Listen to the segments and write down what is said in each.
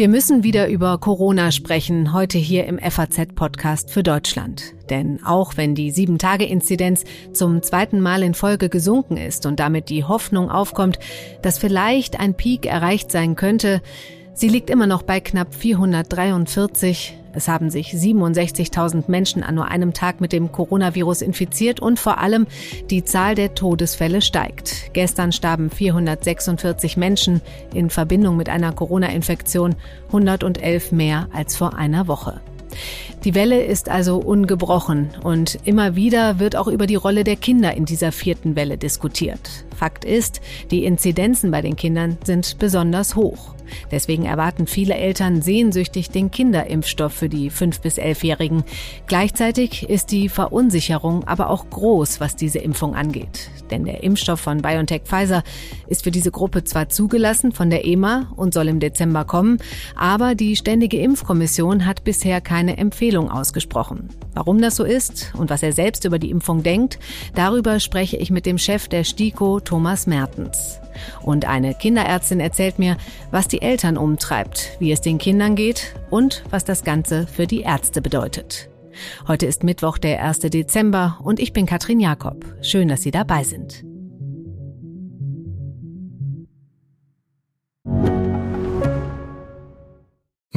Wir müssen wieder über Corona sprechen, heute hier im FAZ-Podcast für Deutschland. Denn auch wenn die Sieben-Tage-Inzidenz zum zweiten Mal in Folge gesunken ist und damit die Hoffnung aufkommt, dass vielleicht ein Peak erreicht sein könnte, sie liegt immer noch bei knapp 443, es haben sich 67.000 Menschen an nur einem Tag mit dem Coronavirus infiziert und vor allem die Zahl der Todesfälle steigt. Gestern starben 446 Menschen in Verbindung mit einer Corona-Infektion, 111 mehr als vor einer Woche. Die Welle ist also ungebrochen und immer wieder wird auch über die Rolle der Kinder in dieser vierten Welle diskutiert. Fakt ist, die Inzidenzen bei den Kindern sind besonders hoch. Deswegen erwarten viele Eltern sehnsüchtig den Kinderimpfstoff für die 5- bis 11-Jährigen. Gleichzeitig ist die Verunsicherung aber auch groß, was diese Impfung angeht. Denn der Impfstoff von BioNTech Pfizer ist für diese Gruppe zwar zugelassen von der EMA und soll im Dezember kommen, aber die Ständige Impfkommission hat bisher keine Empfehlung ausgesprochen. Warum das so ist und was er selbst über die Impfung denkt, darüber spreche ich mit dem Chef der STIKO, Thomas Mertens. Und eine Kinderärztin erzählt mir, was die Eltern umtreibt, wie es den Kindern geht und was das Ganze für die Ärzte bedeutet. Heute ist Mittwoch, der 1. Dezember und ich bin Katrin Jakob. Schön, dass Sie dabei sind.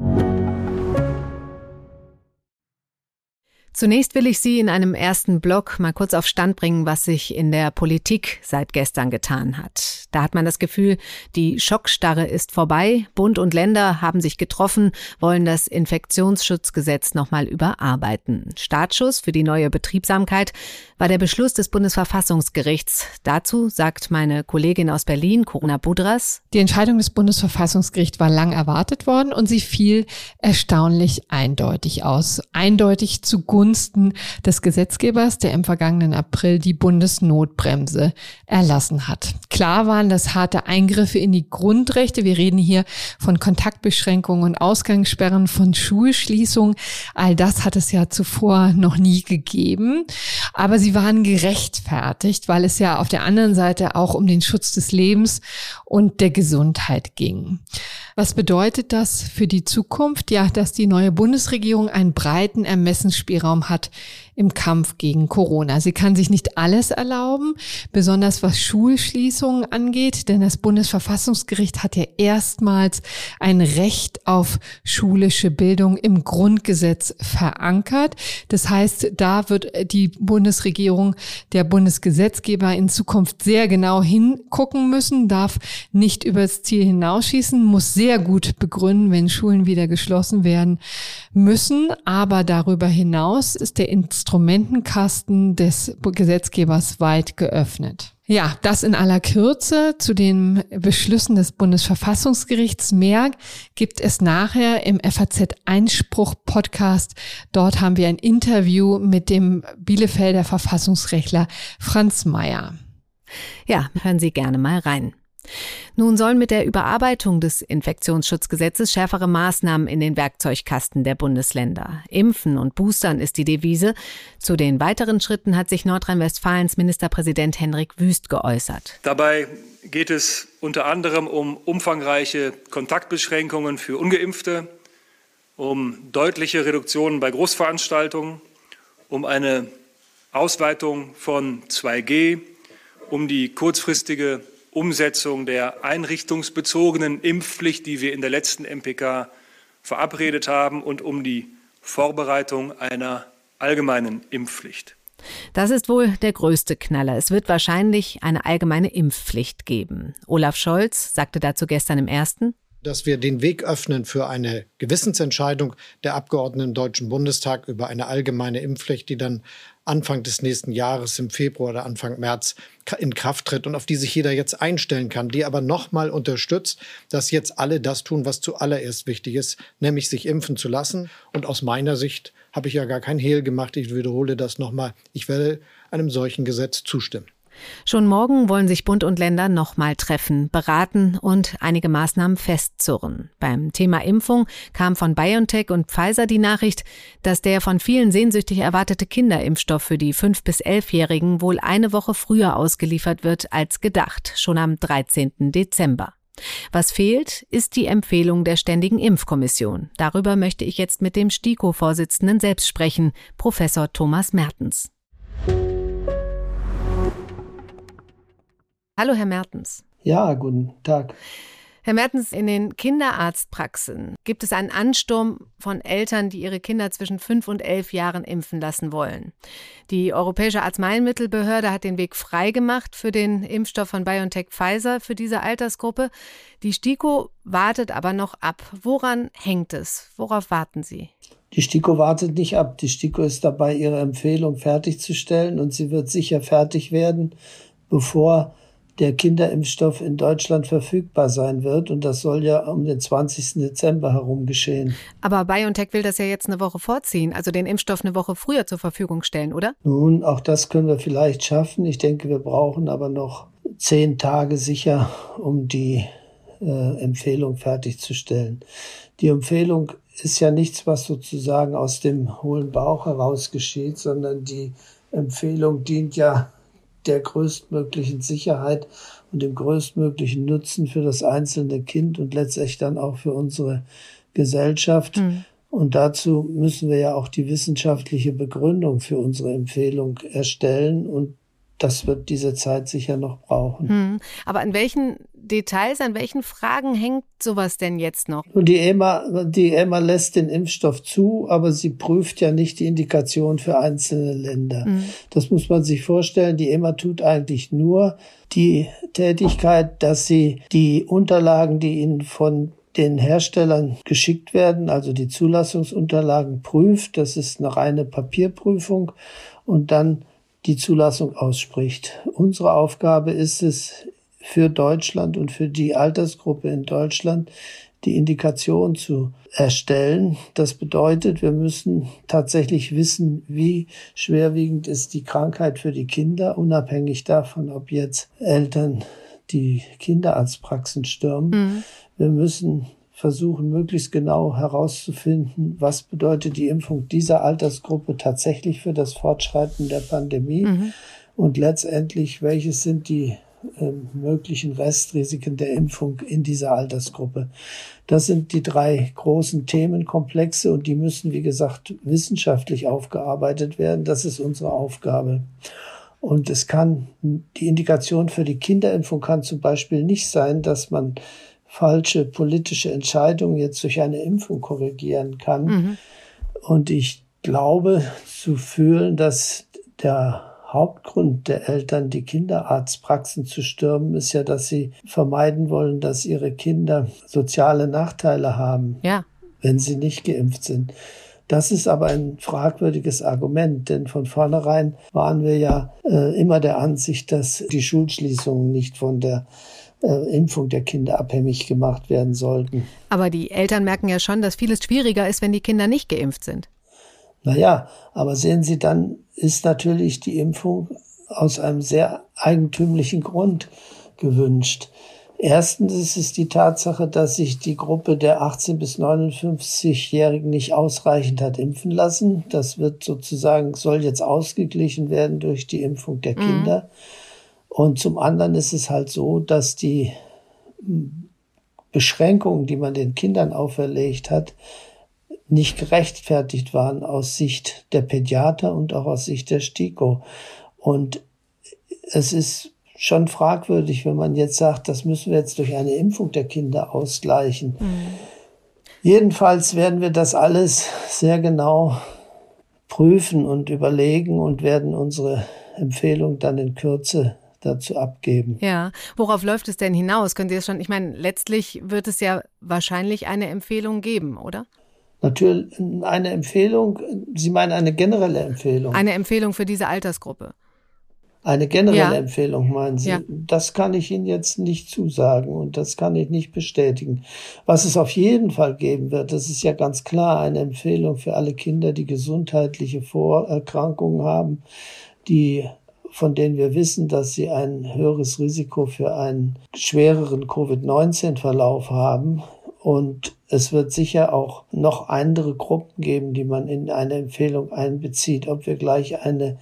you. Zunächst will ich Sie in einem ersten Blog mal kurz auf Stand bringen, was sich in der Politik seit gestern getan hat. Da hat man das Gefühl, die Schockstarre ist vorbei. Bund und Länder haben sich getroffen, wollen das Infektionsschutzgesetz nochmal überarbeiten. Startschuss für die neue Betriebsamkeit war der Beschluss des Bundesverfassungsgerichts. Dazu sagt meine Kollegin aus Berlin, Corona Budras. Die Entscheidung des Bundesverfassungsgerichts war lang erwartet worden und sie fiel erstaunlich eindeutig aus. Eindeutig zugunsten des Gesetzgebers, der im vergangenen April die Bundesnotbremse erlassen hat. Klar waren das harte Eingriffe in die Grundrechte. Wir reden hier von Kontaktbeschränkungen und Ausgangssperren, von Schulschließungen. All das hat es ja zuvor noch nie gegeben. Aber sie waren gerechtfertigt, weil es ja auf der anderen Seite auch um den Schutz des Lebens und der Gesundheit ging. Was bedeutet das für die Zukunft? Ja, dass die neue Bundesregierung einen breiten Ermessensspielraum hat im Kampf gegen Corona. Sie kann sich nicht alles erlauben, besonders was Schulschließungen angeht, denn das Bundesverfassungsgericht hat ja erstmals ein Recht auf schulische Bildung im Grundgesetz verankert. Das heißt, da wird die Bundesregierung, der Bundesgesetzgeber in Zukunft sehr genau hingucken müssen, darf nicht übers Ziel hinausschießen, muss sehr gut begründen, wenn Schulen wieder geschlossen werden müssen. Aber darüber hinaus ist der Instrumentenkasten des Gesetzgebers weit geöffnet. Ja, das in aller Kürze zu den Beschlüssen des Bundesverfassungsgerichts. Mehr gibt es nachher im FAZ Einspruch Podcast. Dort haben wir ein Interview mit dem Bielefelder Verfassungsrechtler Franz Mayer. Ja, hören Sie gerne mal rein. Nun sollen mit der Überarbeitung des Infektionsschutzgesetzes schärfere Maßnahmen in den Werkzeugkasten der Bundesländer. Impfen und Boostern ist die Devise. Zu den weiteren Schritten hat sich Nordrhein-Westfalens Ministerpräsident Henrik Wüst geäußert. Dabei geht es unter anderem um umfangreiche Kontaktbeschränkungen für ungeimpfte, um deutliche Reduktionen bei Großveranstaltungen, um eine Ausweitung von 2G, um die kurzfristige Umsetzung der einrichtungsbezogenen Impfpflicht, die wir in der letzten MPK verabredet haben, und um die Vorbereitung einer allgemeinen Impfpflicht. Das ist wohl der größte Knaller. Es wird wahrscheinlich eine allgemeine Impfpflicht geben. Olaf Scholz sagte dazu gestern im ersten. Dass wir den Weg öffnen für eine Gewissensentscheidung der Abgeordneten im Deutschen Bundestag über eine allgemeine Impfpflicht, die dann Anfang des nächsten Jahres im Februar oder Anfang März in Kraft tritt und auf die sich jeder jetzt einstellen kann, die aber nochmal unterstützt, dass jetzt alle das tun, was zuallererst wichtig ist, nämlich sich impfen zu lassen. Und aus meiner Sicht habe ich ja gar kein Hehl gemacht. Ich wiederhole das nochmal. Ich werde einem solchen Gesetz zustimmen. Schon morgen wollen sich Bund und Länder nochmal treffen, beraten und einige Maßnahmen festzurren. Beim Thema Impfung kam von BioNTech und Pfizer die Nachricht, dass der von vielen sehnsüchtig erwartete Kinderimpfstoff für die 5- bis 11-Jährigen wohl eine Woche früher ausgeliefert wird als gedacht, schon am 13. Dezember. Was fehlt, ist die Empfehlung der Ständigen Impfkommission. Darüber möchte ich jetzt mit dem STIKO-Vorsitzenden selbst sprechen, Professor Thomas Mertens. Hallo, Herr Mertens. Ja, guten Tag. Herr Mertens, in den Kinderarztpraxen gibt es einen Ansturm von Eltern, die ihre Kinder zwischen fünf und elf Jahren impfen lassen wollen. Die Europäische Arzneimittelbehörde hat den Weg freigemacht für den Impfstoff von BioNTech Pfizer für diese Altersgruppe. Die STIKO wartet aber noch ab. Woran hängt es? Worauf warten Sie? Die STIKO wartet nicht ab. Die STIKO ist dabei, ihre Empfehlung fertigzustellen und sie wird sicher fertig werden, bevor der Kinderimpfstoff in Deutschland verfügbar sein wird. Und das soll ja um den 20. Dezember herum geschehen. Aber BioNTech will das ja jetzt eine Woche vorziehen, also den Impfstoff eine Woche früher zur Verfügung stellen, oder? Nun, auch das können wir vielleicht schaffen. Ich denke, wir brauchen aber noch zehn Tage sicher, um die äh, Empfehlung fertigzustellen. Die Empfehlung ist ja nichts, was sozusagen aus dem hohlen Bauch heraus geschieht, sondern die Empfehlung dient ja der größtmöglichen Sicherheit und dem größtmöglichen Nutzen für das einzelne Kind und letztlich dann auch für unsere Gesellschaft. Mhm. Und dazu müssen wir ja auch die wissenschaftliche Begründung für unsere Empfehlung erstellen. Und das wird diese Zeit sicher noch brauchen. Hm. Aber an welchen Details, an welchen Fragen hängt sowas denn jetzt noch? Die EMA, die EMA lässt den Impfstoff zu, aber sie prüft ja nicht die Indikation für einzelne Länder. Hm. Das muss man sich vorstellen. Die EMA tut eigentlich nur die Tätigkeit, dass sie die Unterlagen, die ihnen von den Herstellern geschickt werden, also die Zulassungsunterlagen prüft. Das ist eine reine Papierprüfung und dann die Zulassung ausspricht. Unsere Aufgabe ist es, für Deutschland und für die Altersgruppe in Deutschland die Indikation zu erstellen. Das bedeutet, wir müssen tatsächlich wissen, wie schwerwiegend ist die Krankheit für die Kinder, unabhängig davon, ob jetzt Eltern die Kinderarztpraxen stürmen. Mhm. Wir müssen versuchen, möglichst genau herauszufinden, was bedeutet die Impfung dieser Altersgruppe tatsächlich für das Fortschreiten der Pandemie mhm. und letztendlich, welches sind die äh, möglichen Restrisiken der Impfung in dieser Altersgruppe. Das sind die drei großen Themenkomplexe und die müssen, wie gesagt, wissenschaftlich aufgearbeitet werden. Das ist unsere Aufgabe. Und es kann, die Indikation für die Kinderimpfung kann zum Beispiel nicht sein, dass man falsche politische Entscheidungen jetzt durch eine Impfung korrigieren kann. Mhm. Und ich glaube zu fühlen, dass der Hauptgrund der Eltern, die Kinderarztpraxen zu stürmen, ist ja, dass sie vermeiden wollen, dass ihre Kinder soziale Nachteile haben, ja. wenn sie nicht geimpft sind. Das ist aber ein fragwürdiges Argument, denn von vornherein waren wir ja äh, immer der Ansicht, dass die Schulschließungen nicht von der äh, Impfung der Kinder abhängig gemacht werden sollten. Aber die Eltern merken ja schon, dass vieles schwieriger ist, wenn die Kinder nicht geimpft sind. Naja, aber sehen Sie, dann ist natürlich die Impfung aus einem sehr eigentümlichen Grund gewünscht. Erstens ist es die Tatsache, dass sich die Gruppe der 18 bis 59-Jährigen nicht ausreichend hat impfen lassen. Das wird sozusagen, soll jetzt ausgeglichen werden durch die Impfung der mhm. Kinder. Mhm. Und zum anderen ist es halt so, dass die Beschränkungen, die man den Kindern auferlegt hat, nicht gerechtfertigt waren aus Sicht der Pädiater und auch aus Sicht der STIKO. Und es ist schon fragwürdig, wenn man jetzt sagt, das müssen wir jetzt durch eine Impfung der Kinder ausgleichen. Mhm. Jedenfalls werden wir das alles sehr genau prüfen und überlegen und werden unsere Empfehlung dann in Kürze dazu abgeben. Ja, worauf läuft es denn hinaus? Könnt ihr es schon, ich meine, letztlich wird es ja wahrscheinlich eine Empfehlung geben, oder? Natürlich eine Empfehlung, Sie meinen eine generelle Empfehlung? Eine Empfehlung für diese Altersgruppe. Eine generelle ja. Empfehlung, meinen Sie? Ja. Das kann ich Ihnen jetzt nicht zusagen und das kann ich nicht bestätigen. Was es auf jeden Fall geben wird, das ist ja ganz klar eine Empfehlung für alle Kinder, die gesundheitliche Vorerkrankungen haben, die von denen wir wissen, dass sie ein höheres Risiko für einen schwereren Covid-19-Verlauf haben. Und es wird sicher auch noch andere Gruppen geben, die man in eine Empfehlung einbezieht. Ob wir gleich eine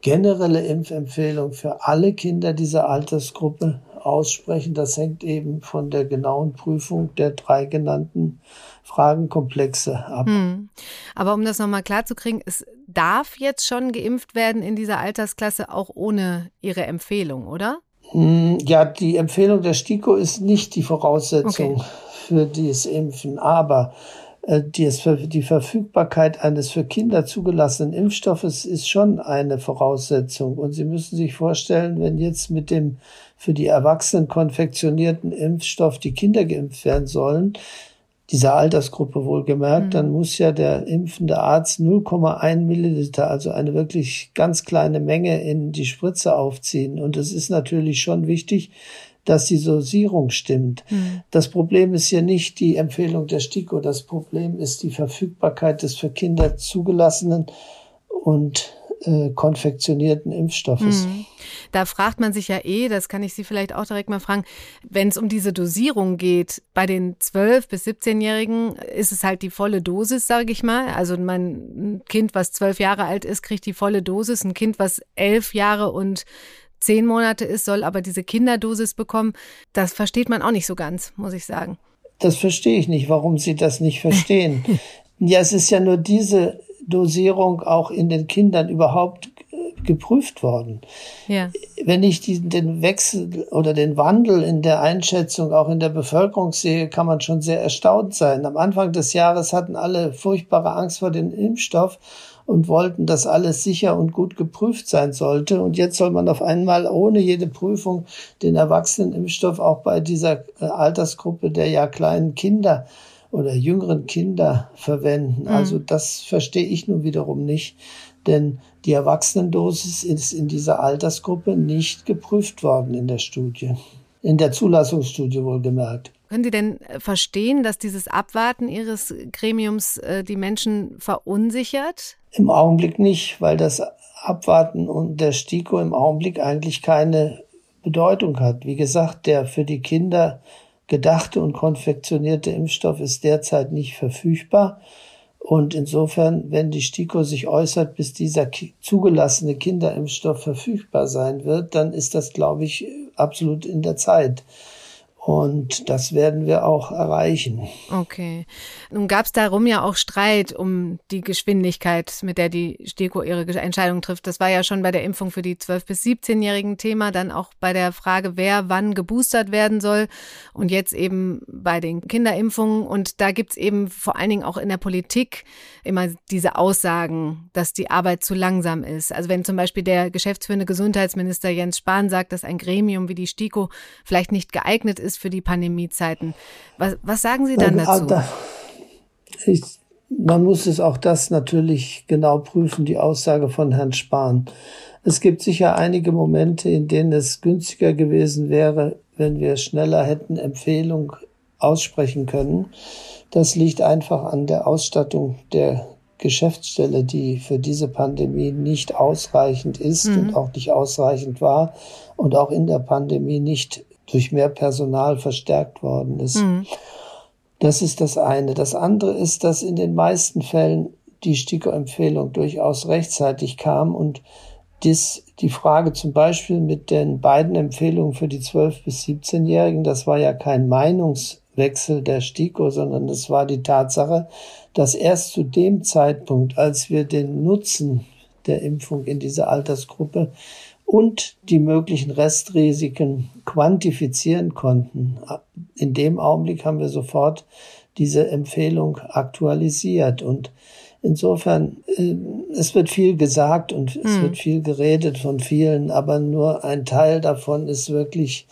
generelle Impfempfehlung für alle Kinder dieser Altersgruppe aussprechen. Das hängt eben von der genauen Prüfung der drei genannten Fragenkomplexe ab. Hm. Aber um das nochmal klar zu kriegen, es darf jetzt schon geimpft werden in dieser Altersklasse auch ohne Ihre Empfehlung, oder? Hm, ja, die Empfehlung der STIKO ist nicht die Voraussetzung okay. für dieses Impfen, aber äh, die, Verfügbarkeit eines für Kinder zugelassenen Impfstoffes ist schon eine Voraussetzung. Und Sie müssen sich vorstellen, wenn jetzt mit dem für die Erwachsenen konfektionierten Impfstoff die Kinder geimpft werden sollen, dieser Altersgruppe wohlgemerkt, mhm. dann muss ja der impfende Arzt 0,1 Milliliter, also eine wirklich ganz kleine Menge in die Spritze aufziehen. Und es ist natürlich schon wichtig, dass die Dosierung stimmt. Mhm. Das Problem ist hier nicht die Empfehlung der STIKO, das Problem ist die Verfügbarkeit des für Kinder zugelassenen und äh, konfektionierten Impfstoffes. Mhm. Da fragt man sich ja eh, das kann ich Sie vielleicht auch direkt mal fragen, wenn es um diese Dosierung geht, bei den 12- bis 17-Jährigen ist es halt die volle Dosis, sage ich mal. Also mein Kind, was zwölf Jahre alt ist, kriegt die volle Dosis. Ein Kind, was elf Jahre und zehn Monate ist, soll aber diese Kinderdosis bekommen. Das versteht man auch nicht so ganz, muss ich sagen. Das verstehe ich nicht, warum Sie das nicht verstehen. ja, es ist ja nur diese Dosierung auch in den Kindern überhaupt äh, geprüft worden. Ja. Wenn ich die, den Wechsel oder den Wandel in der Einschätzung auch in der Bevölkerung sehe, kann man schon sehr erstaunt sein. Am Anfang des Jahres hatten alle furchtbare Angst vor dem Impfstoff und wollten, dass alles sicher und gut geprüft sein sollte. Und jetzt soll man auf einmal ohne jede Prüfung den Erwachsenenimpfstoff auch bei dieser äh, Altersgruppe der ja kleinen Kinder oder jüngeren Kinder verwenden. Mhm. Also das verstehe ich nun wiederum nicht, denn die Erwachsenendosis ist in dieser Altersgruppe nicht geprüft worden in der Studie. In der Zulassungsstudie wohlgemerkt. Können Sie denn äh, verstehen, dass dieses Abwarten Ihres Gremiums äh, die Menschen verunsichert? Im Augenblick nicht, weil das Abwarten und der STIKO im Augenblick eigentlich keine Bedeutung hat. Wie gesagt, der für die Kinder gedachte und konfektionierte Impfstoff ist derzeit nicht verfügbar. Und insofern, wenn die STIKO sich äußert, bis dieser zugelassene Kinderimpfstoff verfügbar sein wird, dann ist das, glaube ich, absolut in der Zeit. Und das werden wir auch erreichen. Okay. Nun gab es darum ja auch Streit um die Geschwindigkeit, mit der die STIKO ihre Entscheidung trifft. Das war ja schon bei der Impfung für die 12- bis 17-jährigen Thema, dann auch bei der Frage, wer wann geboostert werden soll und jetzt eben bei den Kinderimpfungen. Und da gibt's eben vor allen Dingen auch in der Politik immer diese Aussagen, dass die Arbeit zu langsam ist. Also wenn zum Beispiel der geschäftsführende Gesundheitsminister Jens Spahn sagt, dass ein Gremium wie die STIKO vielleicht nicht geeignet ist, für die Pandemiezeiten. Was, was sagen Sie dann dazu? Ich, man muss es auch das natürlich genau prüfen, die Aussage von Herrn Spahn. Es gibt sicher einige Momente, in denen es günstiger gewesen wäre, wenn wir schneller hätten Empfehlung aussprechen können. Das liegt einfach an der Ausstattung der Geschäftsstelle, die für diese Pandemie nicht ausreichend ist mhm. und auch nicht ausreichend war und auch in der Pandemie nicht durch mehr Personal verstärkt worden ist. Mhm. Das ist das eine. Das andere ist, dass in den meisten Fällen die STIKO-Empfehlung durchaus rechtzeitig kam und dies, die Frage zum Beispiel mit den beiden Empfehlungen für die 12- bis 17-Jährigen, das war ja kein Meinungswechsel der STIKO, sondern es war die Tatsache, dass erst zu dem Zeitpunkt, als wir den Nutzen der Impfung in dieser Altersgruppe und die möglichen Restrisiken quantifizieren konnten. In dem Augenblick haben wir sofort diese Empfehlung aktualisiert. Und Insofern, äh, es wird viel gesagt und es hm. wird viel geredet von vielen, aber nur ein Teil davon ist wirklich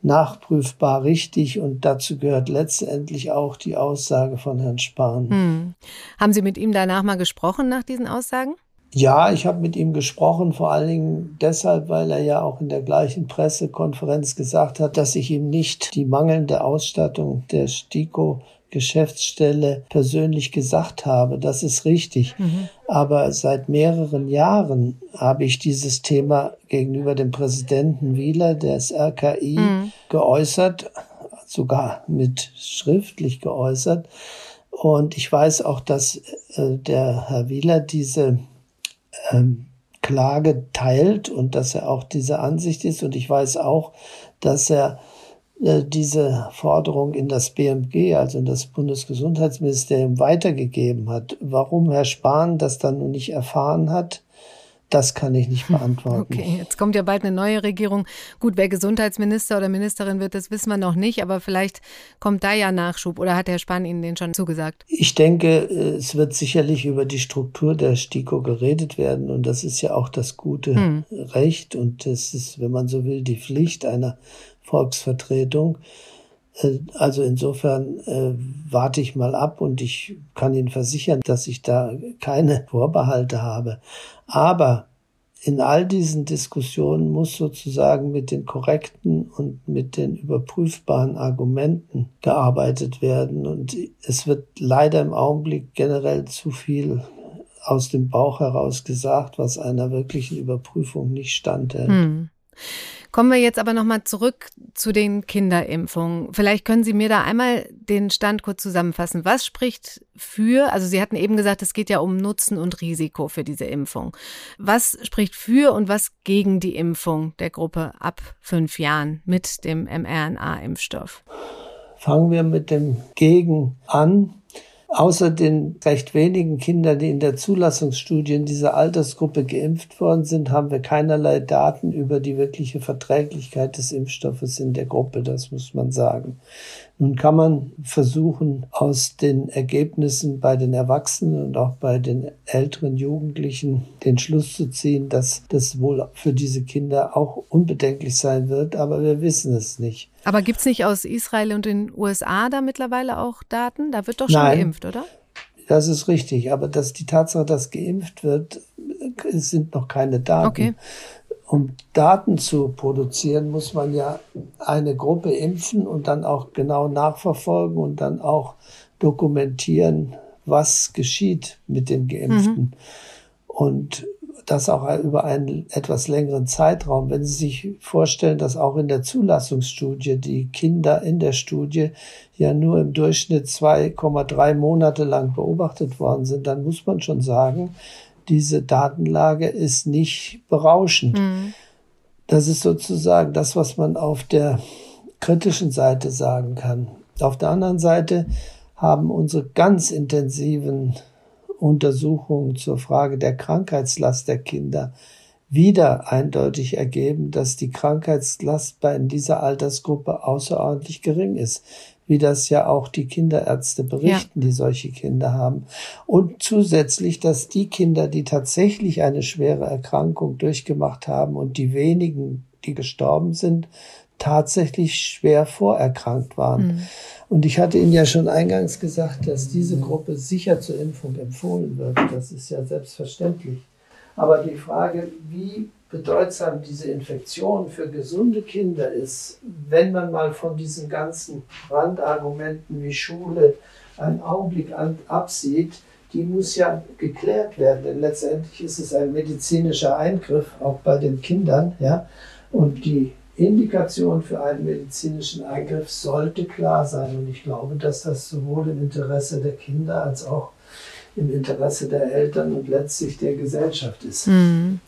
nachprüfbar richtig und dazu gehört letztendlich auch die Aussage von Herrn Spahn. Hm. Haben Sie mit ihm danach mal gesprochen nach diesen Aussagen? Ja, ich habe mit ihm gesprochen, vor allen Dingen deshalb, weil er ja auch in der gleichen Pressekonferenz gesagt hat, dass ich ihm nicht die mangelnde Ausstattung der STIKO Geschäftsstelle persönlich gesagt habe. Das ist richtig. Mhm. Aber seit mehreren Jahren habe ich dieses Thema gegenüber dem Präsidenten Wieler des RKI mhm. geäußert, sogar mit schriftlich geäußert. Und ich weiß auch, dass äh, der Herr Wieler diese ähm, Klage teilt und dass er auch diese Ansicht ist. Und ich weiß auch, dass er äh, diese Forderung in das BMG, also in das Bundesgesundheitsministerium, weitergegeben hat. Warum Herr Spahn das dann nicht erfahren hat, das kann ich nicht beantworten. Okay, jetzt kommt ja bald eine neue Regierung. Gut, wer Gesundheitsminister oder Ministerin wird, das wissen wir noch nicht, aber vielleicht kommt da ja Nachschub oder hat Herr Spahn Ihnen den schon zugesagt? Ich denke, es wird sicherlich über die Struktur der STIKO geredet werden und das ist ja auch das gute hm. Recht und das ist, wenn man so will, die Pflicht einer Volksvertretung. Äh, also insofern äh, warte ich mal ab und ich kann Ihnen versichern, dass ich da keine Vorbehalte habe. Aber in all diesen Diskussionen muss sozusagen mit den korrekten und mit den überprüfbaren Argumenten gearbeitet werden. Und es wird leider im Augenblick generell zu viel aus dem Bauch heraus gesagt, was einer wirklichen Überprüfung nicht standhält. Hm. Kommen wir jetzt aber nochmal zurück zu den Kinderimpfungen. Vielleicht können Sie mir da einmal den Stand kurz zusammenfassen. Was spricht für, also Sie hatten eben gesagt, es geht ja um Nutzen und Risiko für diese Impfung. Was spricht für und was gegen die Impfung der Gruppe ab fünf Jahren mit dem mRNA-Impfstoff? Fangen wir mit dem Gegen an. Außer den recht wenigen Kindern, die in der Zulassungsstudie in dieser Altersgruppe geimpft worden sind, haben wir keinerlei Daten über die wirkliche Verträglichkeit des Impfstoffes in der Gruppe, das muss man sagen. Nun kann man versuchen, aus den Ergebnissen bei den Erwachsenen und auch bei den älteren Jugendlichen den Schluss zu ziehen, dass das wohl für diese Kinder auch unbedenklich sein wird, aber wir wissen es nicht. Aber gibt es nicht aus Israel und den USA da mittlerweile auch Daten? Da wird doch schon Nein, geimpft, oder? Das ist richtig, aber dass die Tatsache, dass geimpft wird, sind noch keine Daten. Okay um Daten zu produzieren, muss man ja eine Gruppe impfen und dann auch genau nachverfolgen und dann auch dokumentieren, was geschieht mit den Geimpften. Mhm. Und das auch über einen etwas längeren Zeitraum. Wenn Sie sich vorstellen, dass auch in der Zulassungsstudie die Kinder in der Studie ja nur im Durchschnitt 2,3 Monate lang beobachtet worden sind, dann muss man schon sagen, diese Datenlage ist nicht berauschend. Mhm. Das ist sozusagen das, was man auf der kritischen Seite sagen kann. Auf der anderen Seite haben unsere ganz intensiven Untersuchungen zur Frage der Krankheitslast der Kinder wieder eindeutig ergeben, dass die Krankheitslast bei dieser Altersgruppe außerordentlich gering ist wie das ja auch die Kinderärzte berichten, ja. die solche Kinder haben. Und zusätzlich, dass die Kinder, die tatsächlich eine schwere Erkrankung durchgemacht haben und die wenigen, die gestorben sind, tatsächlich schwer vorerkrankt waren. Mhm. Und ich hatte Ihnen ja schon eingangs gesagt, dass diese Gruppe sicher zur Impfung empfohlen wird. Das ist ja selbstverständlich. Aber die Frage, wie bedeutsam diese Infektion für gesunde Kinder ist, wenn man mal von diesen ganzen Randargumenten wie Schule einen Augenblick an, absieht, die muss ja geklärt werden, denn letztendlich ist es ein medizinischer Eingriff, auch bei den Kindern, ja, und die Indikation für einen medizinischen Eingriff sollte klar sein. Und ich glaube, dass das sowohl im Interesse der Kinder als auch im Interesse der Eltern und letztlich der Gesellschaft ist. Mhm.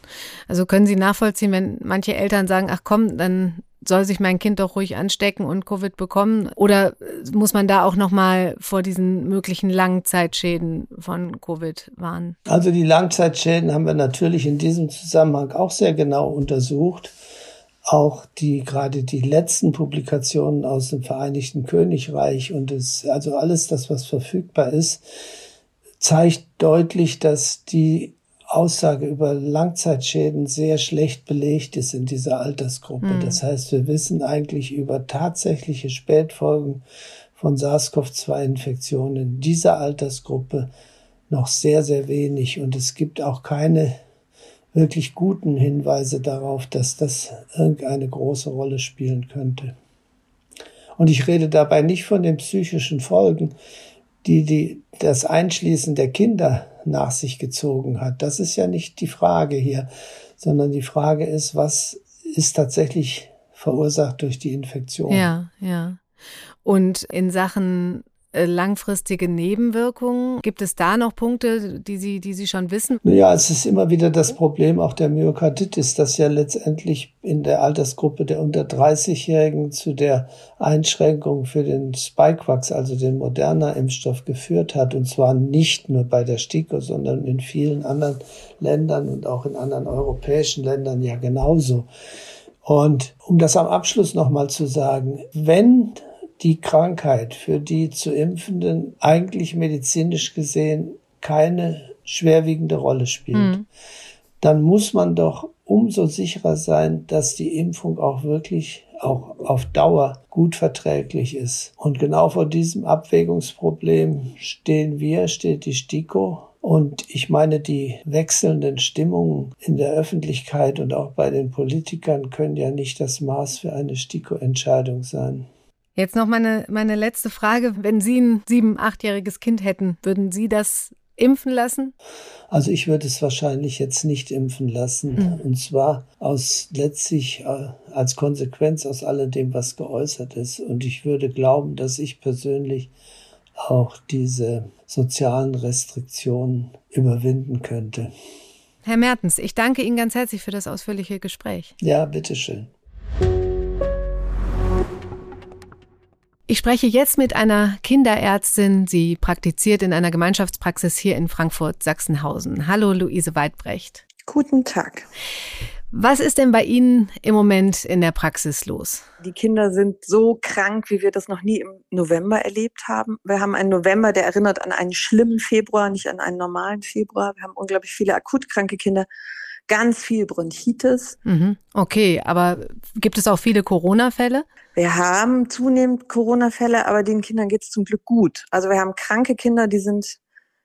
Also können Sie nachvollziehen, wenn manche Eltern sagen, ach komm, dann soll sich mein Kind doch ruhig anstecken und Covid bekommen? Oder muss man da auch nochmal vor diesen möglichen Langzeitschäden von Covid warnen? Also die Langzeitschäden haben wir natürlich in diesem Zusammenhang auch sehr genau untersucht. Auch die, gerade die letzten Publikationen aus dem Vereinigten Königreich und es, also alles das, was verfügbar ist, zeigt deutlich, dass die Aussage über Langzeitschäden sehr schlecht belegt ist in dieser Altersgruppe. Mhm. Das heißt, wir wissen eigentlich über tatsächliche Spätfolgen von SARS-CoV-2-Infektionen in dieser Altersgruppe noch sehr, sehr wenig. Und es gibt auch keine wirklich guten Hinweise darauf, dass das irgendeine große Rolle spielen könnte. Und ich rede dabei nicht von den psychischen Folgen, die, die das Einschließen der Kinder nach sich gezogen hat. Das ist ja nicht die Frage hier, sondern die Frage ist, was ist tatsächlich verursacht durch die Infektion? Ja, ja. Und in Sachen langfristige Nebenwirkungen? Gibt es da noch Punkte, die Sie, die Sie schon wissen? Ja, es ist immer wieder das Problem auch der Myokarditis, das ja letztendlich in der Altersgruppe der unter 30-Jährigen zu der Einschränkung für den Spikevax, also den Moderna-Impfstoff, geführt hat. Und zwar nicht nur bei der STIKO, sondern in vielen anderen Ländern und auch in anderen europäischen Ländern ja genauso. Und um das am Abschluss nochmal zu sagen, wenn die Krankheit für die zu Impfenden eigentlich medizinisch gesehen keine schwerwiegende Rolle spielt, mhm. dann muss man doch umso sicherer sein, dass die Impfung auch wirklich auch auf Dauer gut verträglich ist. Und genau vor diesem Abwägungsproblem stehen wir, steht die STIKO. Und ich meine, die wechselnden Stimmungen in der Öffentlichkeit und auch bei den Politikern können ja nicht das Maß für eine STIKO-Entscheidung sein. Jetzt noch meine, meine letzte Frage. Wenn Sie ein sieben-, achtjähriges Kind hätten, würden Sie das impfen lassen? Also ich würde es wahrscheinlich jetzt nicht impfen lassen. Mhm. Und zwar aus letztlich äh, als Konsequenz aus alledem, was geäußert ist. Und ich würde glauben, dass ich persönlich auch diese sozialen Restriktionen überwinden könnte. Herr Mertens, ich danke Ihnen ganz herzlich für das ausführliche Gespräch. Ja, bitteschön. Ich spreche jetzt mit einer Kinderärztin. Sie praktiziert in einer Gemeinschaftspraxis hier in Frankfurt-Sachsenhausen. Hallo, Luise Weidbrecht. Guten Tag. Was ist denn bei Ihnen im Moment in der Praxis los? Die Kinder sind so krank, wie wir das noch nie im November erlebt haben. Wir haben einen November, der erinnert an einen schlimmen Februar, nicht an einen normalen Februar. Wir haben unglaublich viele akut kranke Kinder ganz viel Bronchitis. Mhm. Okay, aber gibt es auch viele Corona-Fälle? Wir haben zunehmend Corona-Fälle, aber den Kindern geht es zum Glück gut. Also wir haben kranke Kinder, die sind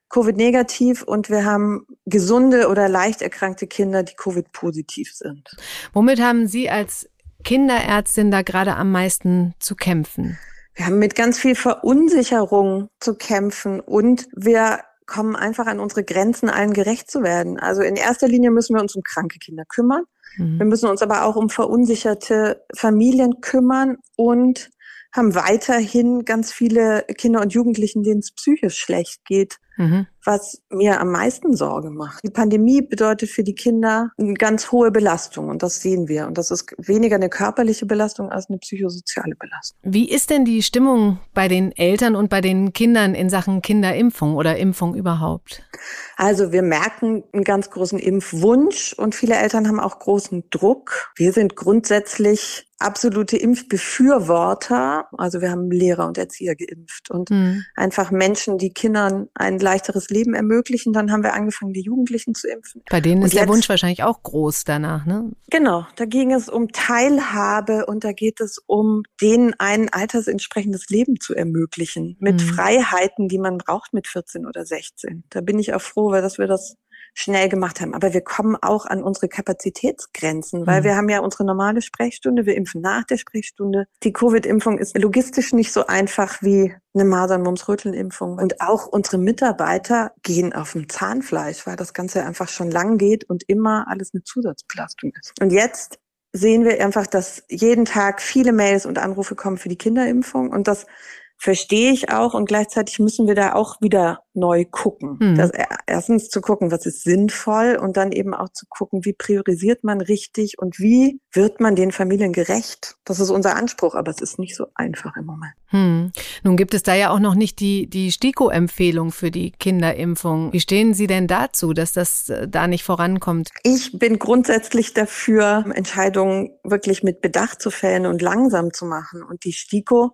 Covid-negativ und wir haben gesunde oder leicht erkrankte Kinder, die Covid-positiv sind. Womit haben Sie als Kinderärztin da gerade am meisten zu kämpfen? Wir haben mit ganz viel Verunsicherung zu kämpfen und wir kommen einfach an unsere Grenzen, allen gerecht zu werden. Also in erster Linie müssen wir uns um kranke Kinder kümmern. Mhm. Wir müssen uns aber auch um verunsicherte Familien kümmern und haben weiterhin ganz viele Kinder und Jugendlichen, denen es psychisch schlecht geht mhm. was mir am meisten Sorge macht. Die Pandemie bedeutet für die Kinder eine ganz hohe Belastung und das sehen wir. Und das ist weniger eine körperliche Belastung als eine psychosoziale Belastung. Wie ist denn die Stimmung bei den Eltern und bei den Kindern in Sachen Kinderimpfung oder Impfung überhaupt? Also wir merken einen ganz großen Impfwunsch und viele Eltern haben auch großen Druck. Wir sind grundsätzlich absolute Impfbefürworter. Also wir haben Lehrer und Erzieher geimpft und mhm. einfach Menschen, die Kindern ein leichteres Leben ermöglichen. Dann haben wir angefangen, die Jugendlichen zu impfen. Bei denen und ist jetzt, der Wunsch wahrscheinlich auch groß danach, ne? Genau, da ging es um Teilhabe und da geht es um denen ein altersentsprechendes Leben zu ermöglichen mit mhm. Freiheiten, die man braucht mit 14 oder 16. Da bin ich auch froh, weil dass wir das schnell gemacht haben. Aber wir kommen auch an unsere Kapazitätsgrenzen, weil mhm. wir haben ja unsere normale Sprechstunde, wir impfen nach der Sprechstunde. Die Covid-Impfung ist logistisch nicht so einfach wie eine Masern-Mumps-Röteln-Impfung. Und auch unsere Mitarbeiter gehen auf dem Zahnfleisch, weil das Ganze einfach schon lang geht und immer alles eine Zusatzbelastung ist. Und jetzt sehen wir einfach, dass jeden Tag viele Mails und Anrufe kommen für die Kinderimpfung und dass verstehe ich auch und gleichzeitig müssen wir da auch wieder neu gucken. Mhm. Das, erstens zu gucken, was ist sinnvoll und dann eben auch zu gucken, wie priorisiert man richtig und wie wird man den Familien gerecht. Das ist unser Anspruch, aber es ist nicht so einfach im Moment. Hm. Nun gibt es da ja auch noch nicht die, die STIKO-Empfehlung für die Kinderimpfung. Wie stehen Sie denn dazu, dass das äh, da nicht vorankommt? Ich bin grundsätzlich dafür, Entscheidungen wirklich mit Bedacht zu fällen und langsam zu machen. Und die STIKO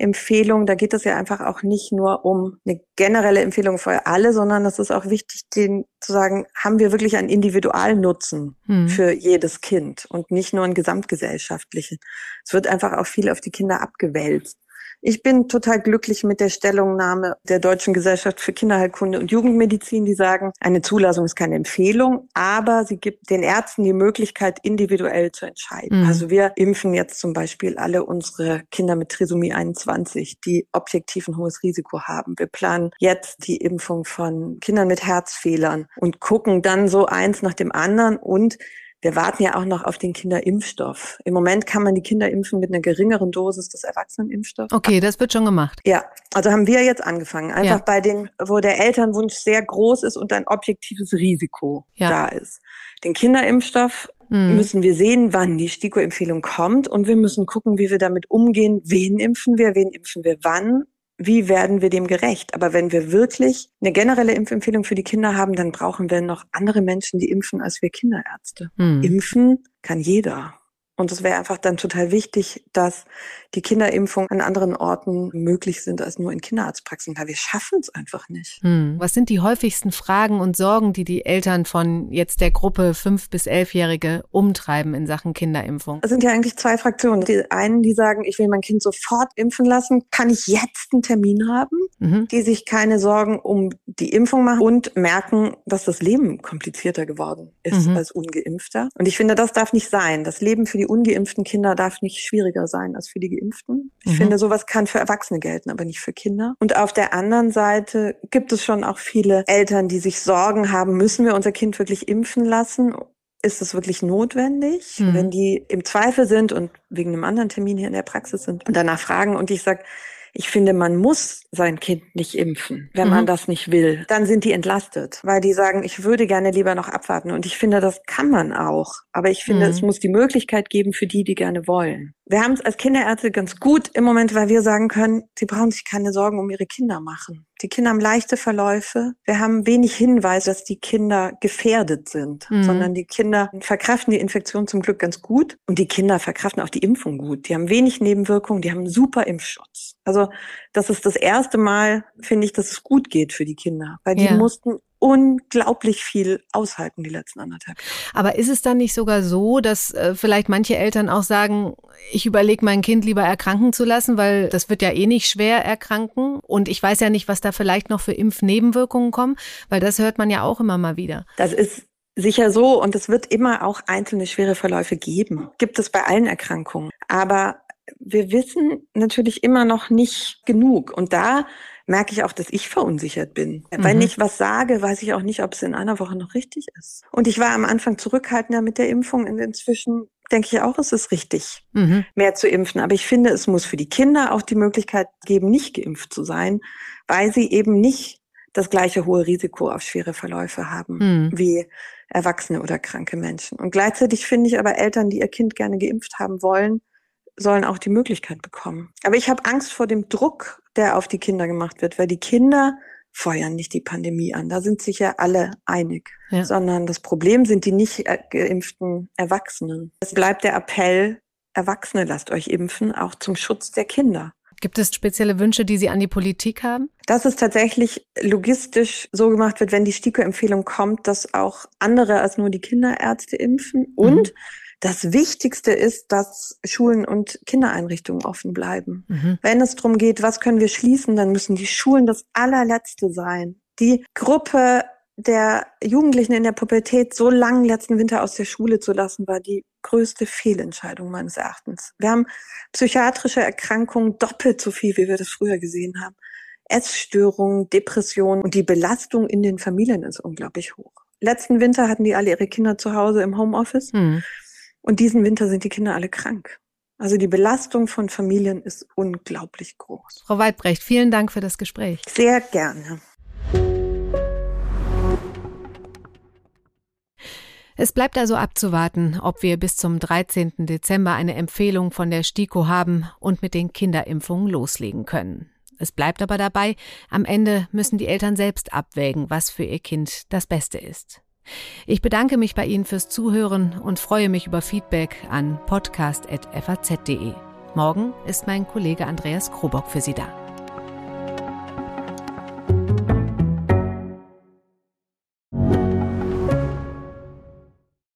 Empfehlung, da geht es ja einfach auch nicht nur um eine generelle Empfehlung für alle, sondern es ist auch wichtig, den zu sagen, haben wir wirklich einen Individualnutzen hm. für jedes Kind und nicht nur einen gesamtgesellschaftlichen. Es wird einfach auch viel auf die Kinder abgewälzt. Ich bin total glücklich mit der Stellungnahme der Deutschen Gesellschaft für Kinderheilkunde und Jugendmedizin, die sagen, eine Zulassung ist keine Empfehlung, aber sie gibt den Ärzten die Möglichkeit, individuell zu entscheiden. Mhm. Also wir impfen jetzt zum Beispiel alle unsere Kinder mit Trisomie 21, die objektiv ein hohes Risiko haben. Wir planen jetzt die Impfung von Kindern mit Herzfehlern und gucken dann so eins nach dem anderen und wir warten ja auch noch auf den Kinderimpfstoff. Im Moment kann man die Kinder impfen mit einer geringeren Dosis des Erwachsenenimpfstoffs. Okay, das wird schon gemacht. Ja, also haben wir jetzt angefangen. Einfach ja. bei den, wo der Elternwunsch sehr groß ist und ein objektives Risiko ja. da ist. Den Kinderimpfstoff mhm. müssen wir sehen, wann die STIKO-Empfehlung kommt und wir müssen gucken, wie wir damit umgehen. Wen impfen wir? Wen impfen wir wann? Wie werden wir dem gerecht? Aber wenn wir wirklich eine generelle Impfempfehlung für die Kinder haben, dann brauchen wir noch andere Menschen, die impfen, als wir Kinderärzte. Hm. Impfen kann jeder. Und es wäre einfach dann total wichtig, dass die Kinderimpfung an anderen Orten möglich sind als nur in Kinderarztpraxen, weil wir schaffen es einfach nicht. Hm. Was sind die häufigsten Fragen und Sorgen, die die Eltern von jetzt der Gruppe fünf bis elfjährige umtreiben in Sachen Kinderimpfung? Es sind ja eigentlich zwei Fraktionen. Die einen, die sagen, ich will mein Kind sofort impfen lassen, kann ich jetzt einen Termin haben, mhm. die sich keine Sorgen um die Impfung machen und merken, dass das Leben komplizierter geworden ist mhm. als ungeimpfter. Und ich finde, das darf nicht sein. Das Leben für die ungeimpften Kinder darf nicht schwieriger sein als für die Geimpften. Ich mhm. finde, sowas kann für Erwachsene gelten, aber nicht für Kinder. Und auf der anderen Seite gibt es schon auch viele Eltern, die sich Sorgen haben, müssen wir unser Kind wirklich impfen lassen? Ist es wirklich notwendig? Mhm. Wenn die im Zweifel sind und wegen einem anderen Termin hier in der Praxis sind und danach fragen und ich sage, ich finde, man muss sein Kind nicht impfen, wenn mhm. man das nicht will. Dann sind die entlastet, weil die sagen, ich würde gerne lieber noch abwarten. Und ich finde, das kann man auch. Aber ich finde, mhm. es muss die Möglichkeit geben für die, die gerne wollen. Wir haben es als Kinderärzte ganz gut im Moment, weil wir sagen können, sie brauchen sich keine Sorgen um ihre Kinder machen. Die Kinder haben leichte Verläufe. Wir haben wenig Hinweise, dass die Kinder gefährdet sind, mhm. sondern die Kinder verkraften die Infektion zum Glück ganz gut und die Kinder verkraften auch die Impfung gut. Die haben wenig Nebenwirkungen, die haben super Impfschutz. Also das ist das erste Mal, finde ich, dass es gut geht für die Kinder, weil die ja. mussten unglaublich viel aushalten die letzten anderthalb Jahre. Aber ist es dann nicht sogar so, dass äh, vielleicht manche Eltern auch sagen, ich überlege mein Kind lieber erkranken zu lassen, weil das wird ja eh nicht schwer erkranken und ich weiß ja nicht, was da vielleicht noch für Impfnebenwirkungen kommen, weil das hört man ja auch immer mal wieder. Das ist sicher so und es wird immer auch einzelne schwere Verläufe geben. Gibt es bei allen Erkrankungen. Aber wir wissen natürlich immer noch nicht genug und da merke ich auch, dass ich verunsichert bin. Mhm. Wenn ich was sage, weiß ich auch nicht, ob es in einer Woche noch richtig ist. Und ich war am Anfang zurückhaltender mit der Impfung und inzwischen denke ich auch, es ist richtig, mhm. mehr zu impfen. Aber ich finde, es muss für die Kinder auch die Möglichkeit geben, nicht geimpft zu sein, weil sie eben nicht das gleiche hohe Risiko auf schwere Verläufe haben mhm. wie erwachsene oder kranke Menschen. Und gleichzeitig finde ich aber Eltern, die ihr Kind gerne geimpft haben wollen, sollen auch die Möglichkeit bekommen. Aber ich habe Angst vor dem Druck, der auf die Kinder gemacht wird, weil die Kinder feuern nicht die Pandemie an. Da sind sich ja alle einig. Ja. Sondern das Problem sind die nicht geimpften Erwachsenen. Es bleibt der Appell, Erwachsene lasst euch impfen, auch zum Schutz der Kinder. Gibt es spezielle Wünsche, die Sie an die Politik haben? Dass es tatsächlich logistisch so gemacht wird, wenn die STIKO-Empfehlung kommt, dass auch andere als nur die Kinderärzte impfen und mhm das Wichtigste ist, dass Schulen und Kindereinrichtungen offen bleiben. Mhm. Wenn es darum geht, was können wir schließen, dann müssen die Schulen das allerletzte sein. Die Gruppe der Jugendlichen in der Pubertät so lang letzten Winter aus der Schule zu lassen, war die größte Fehlentscheidung meines Erachtens. Wir haben psychiatrische Erkrankungen doppelt so viel, wie wir das früher gesehen haben. Essstörungen, Depressionen und die Belastung in den Familien ist unglaublich hoch. Letzten Winter hatten die alle ihre Kinder zu Hause im Homeoffice. Mhm. Und diesen Winter sind die Kinder alle krank. Also die Belastung von Familien ist unglaublich groß. Frau Weidbrecht, vielen Dank für das Gespräch. Sehr gerne. Es bleibt also abzuwarten, ob wir bis zum 13. Dezember eine Empfehlung von der STIKO haben und mit den Kinderimpfungen loslegen können. Es bleibt aber dabei, am Ende müssen die Eltern selbst abwägen, was für ihr Kind das Beste ist. Ich bedanke mich bei Ihnen fürs Zuhören und freue mich über Feedback an podcast.faz.de. Morgen ist mein Kollege Andreas Krobock für Sie da.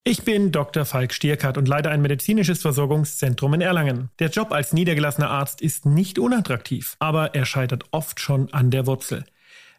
Ich bin Dr. Falk Stierkart und leite ein medizinisches Versorgungszentrum in Erlangen. Der Job als niedergelassener Arzt ist nicht unattraktiv, aber er scheitert oft schon an der Wurzel.